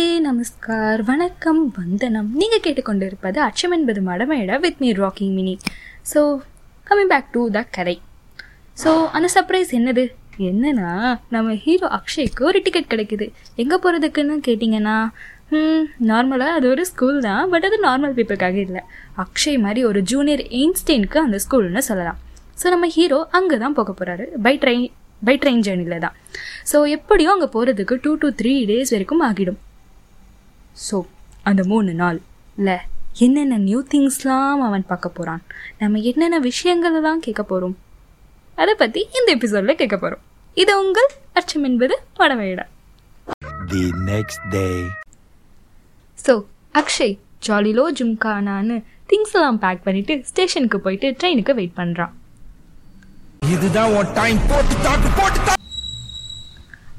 நமஸ்தே நமஸ்கார் வணக்கம் வந்தனம். நீங்கள் கேட்டுக்கொண்டிருப்பது அச்சம் என்பது மடமையிட with me rocking Mini so coming back to the கரை ஸோ அந்த சர்ப்ரைஸ் என்னது? என்னன்னா நம்ம ஹீரோ அக்ஷய்க்கு ஒரு டிக்கெட் கிடைக்குது. எங்கே போகிறதுக்குன்னு கேட்டிங்கன்னா நார்மலாக அது ஒரு ஸ்கூல் தான் பட் அது நார்மல் பீப்புளுக்காக இல்லை. அக்ஷய் மாதிரி ஒரு ஜூனியர் எயின்ஸ்டீனுக்கு அந்த ஸ்கூல்னு சொல்லலாம். ஸோ நம்ம ஹீரோ அங்கே தான் போக போகிறாரு பை ட்ரெயின் பை ட்ரெயின் ஜேர்னியில் தான். ஸோ எப்படியும் அங்கே போகிறதுக்கு டூ டு த்ரீ டேஸ் வரைக்கும் ஆகிடும். ஸோ அந்த மூணு நாள். இல்லை என்னென்ன நியூ திங்ஸ்லாம் அவன் பார்க்க போகிறான் நம்ம என்னென்ன விஷயங்கள்லாம் கேட்க போகிறோம் அதை பற்றி இந்த எபிசோடில் கேட்க போகிறோம் இது உங்கள் அச்சம் என்பது படமேடா The next day. So Akshay ஜாலிலோ ஜும்கானான்னு திங்ஸ் எல்லாம் பேக் பண்ணிட்டு ஸ்டேஷனுக்கு போயிட்டு ட்ரெயினுக்கு வெயிட் பண்ணுறான் இதுதான்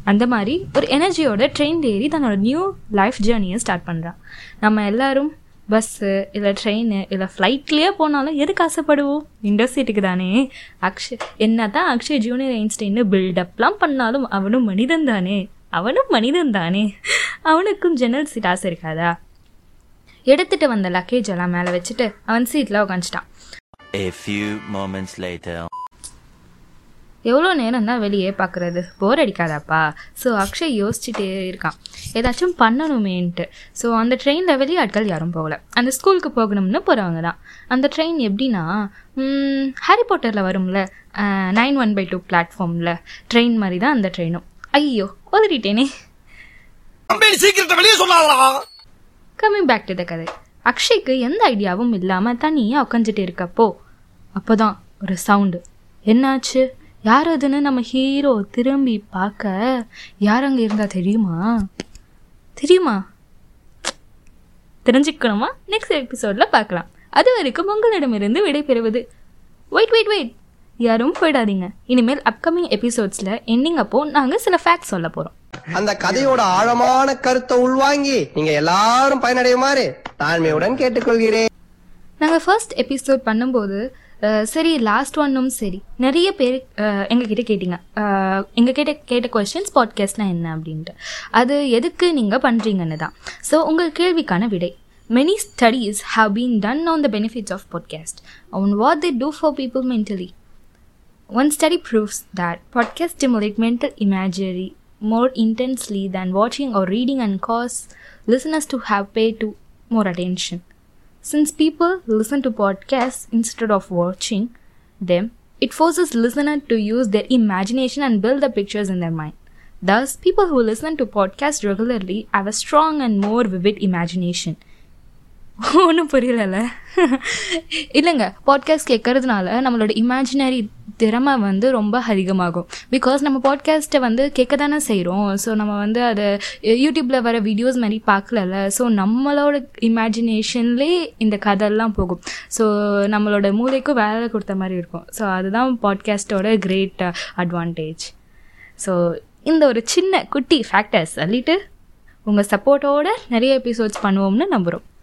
அந்த மாதிரி ஒரு எனர்ஜியோட ட்ரெயின் ஏறி தன்னோட நியூ லைஃப் ஜேர்னியை ஸ்டார்ட் பண்ணுறான் நம்ம எல்லாரும் பஸ்ஸு இல்லை ட்ரெயின் இல்லை ஃப்ளைட்லேயே போனாலும் எதுக்கு ஆசைப்படுவோம்? விண்டோ சீட்டுக்கு தானே. அக்ஷய் என்ன தான் அக்ஷய் ஜூனியர் ஐன்ஸ்டைன்னு பில்டப்லாம் பண்ணாலும் அவனும் மனிதன் தானே. அவனும் மனிதன் தானே. அவனுக்கும் ஜெனரல் சீட் ஆசை இருக்காதா? எடுத்துட்டு வந்த லக்கேஜ் எல்லாம் மேலே வச்சுட்டு அவன் சீட்டில் உட்காந்துட்டான் எவ்வளோ நேரம் தான் வெளியே பார்க்குறது போர் அடிக்காதாப்பா. ஸோ அக்ஷய் யோசிச்சுட்டே இருக்கான். ஏதாச்சும் பண்ணணுமேன்ட்டு. ஸோ அந்த ட்ரெயினில் வெளியாட்கள் யாரும் போகல. அந்த ஸ்கூலுக்கு போகணும்னு போகிறவங்க தான் அந்த ட்ரெயின் எப்படின்னா ஹாரி பாட்டரில் வரும்ல? நைன் ஒன் பை டூ பிளாட்ஃபார்மில் ட்ரெயின் மாதிரி தான் அந்த ட்ரெயினும் ஐயோ சொல்லாதா கம்மிங் பேக் டு த கதை. அக்ஷய்க்கு எந்த ஐடியாவும் இல்லாமல் தனியாக உட்காந்துட்டு இருக்கப்போ அப்போ தான் ஒரு சவுண்டு என்னாச்சு? யார் அதுன்னு நம்ம ஹீரோ திரும்பி பார்க்க யார் அங்கே இருந்தா தெரியுமா? தெரியுமா? தெரிஞ்சுக்கணுமா? நெக்ஸ்ட் எபிசோடில் பார்க்கலாம். அது வரைக்கும் உங்களிடமிருந்து விடைபெறுவது. வெயிட் வெயிட் வெயிட் யாரும் போயிடாதீங்க. இனிமேல் அப்கமிங் எபிசோட்ஸில் எண்டிங் அப்போ நாங்கள் சில ஃபேக்ட்ஸ் சொல்ல போகிறோம் அந்த கதையோட ஆழமான கருத்தை உள்வாங்கி நீங்க எல்லாரும் பயனடையுமாறு தாழ்மையுடன் கேட்டுக்கொள்கிறேன். நாங்கள் ஃபர்ஸ்ட் எபிசோட் பண்ணும்போது சரி லாஸ்ட் ஒன்னும் சரி நிறைய பேர் எங்ககிட்ட கேட்டீங்க எங்கள் கிட்ட கேட்ட கொஸ்டின்ஸ் பாட்காஸ்ட்லாம் என்ன அப்படின்ட்டு அது எதுக்கு நீங்கள் பண்ணுறீங்கன்னு தான் ஸோ உங்கள் கேள்விக்கான விடை many studies have been done on the benefits of podcast and what they do for people mentally one study proves that podcast stimulate mental imagery more intensely than வாட்சிங் or reading and cause listeners to have pay to more attention Since people listen to podcasts instead of watching them, it forces listener to use their imagination and build the pictures in their mind. Thus, people who listen to podcasts regularly have a strong and more vivid imagination. ஒன்றும் புரியலல்ல இல்லைங்க podcast கேட்கறதுனால நம்மளோட imaginary திறமை வந்து ரொம்ப அதிகமாகும். Because நம்ம பாட்காஸ்ட்டை வந்து கேட்க தானே செய்கிறோம் ஸோ நம்ம வந்து அதை யூடியூப்பில் வர வீடியோஸ் மாதிரி பார்க்கலல்ல. ஸோ நம்மளோட இமேஜினேஷன்லே இந்த கதையெல்லாம் போகும். ஸோ நம்மளோட மூளைக்கும் வேலை கொடுத்த மாதிரி இருக்கும். ஸோ அதுதான் பாட்காஸ்ட்டோட கிரேட் அட்வான்டேஜ் ஸோ இந்த ஒரு சின்ன குட்டி ஃபேக்டர்ஸ் சொல்லிட்டு உங்கள் சப்போர்ட்டோட நிறைய எபிசோட்ஸ் பண்ணுவோம்னு நம்புகிறோம்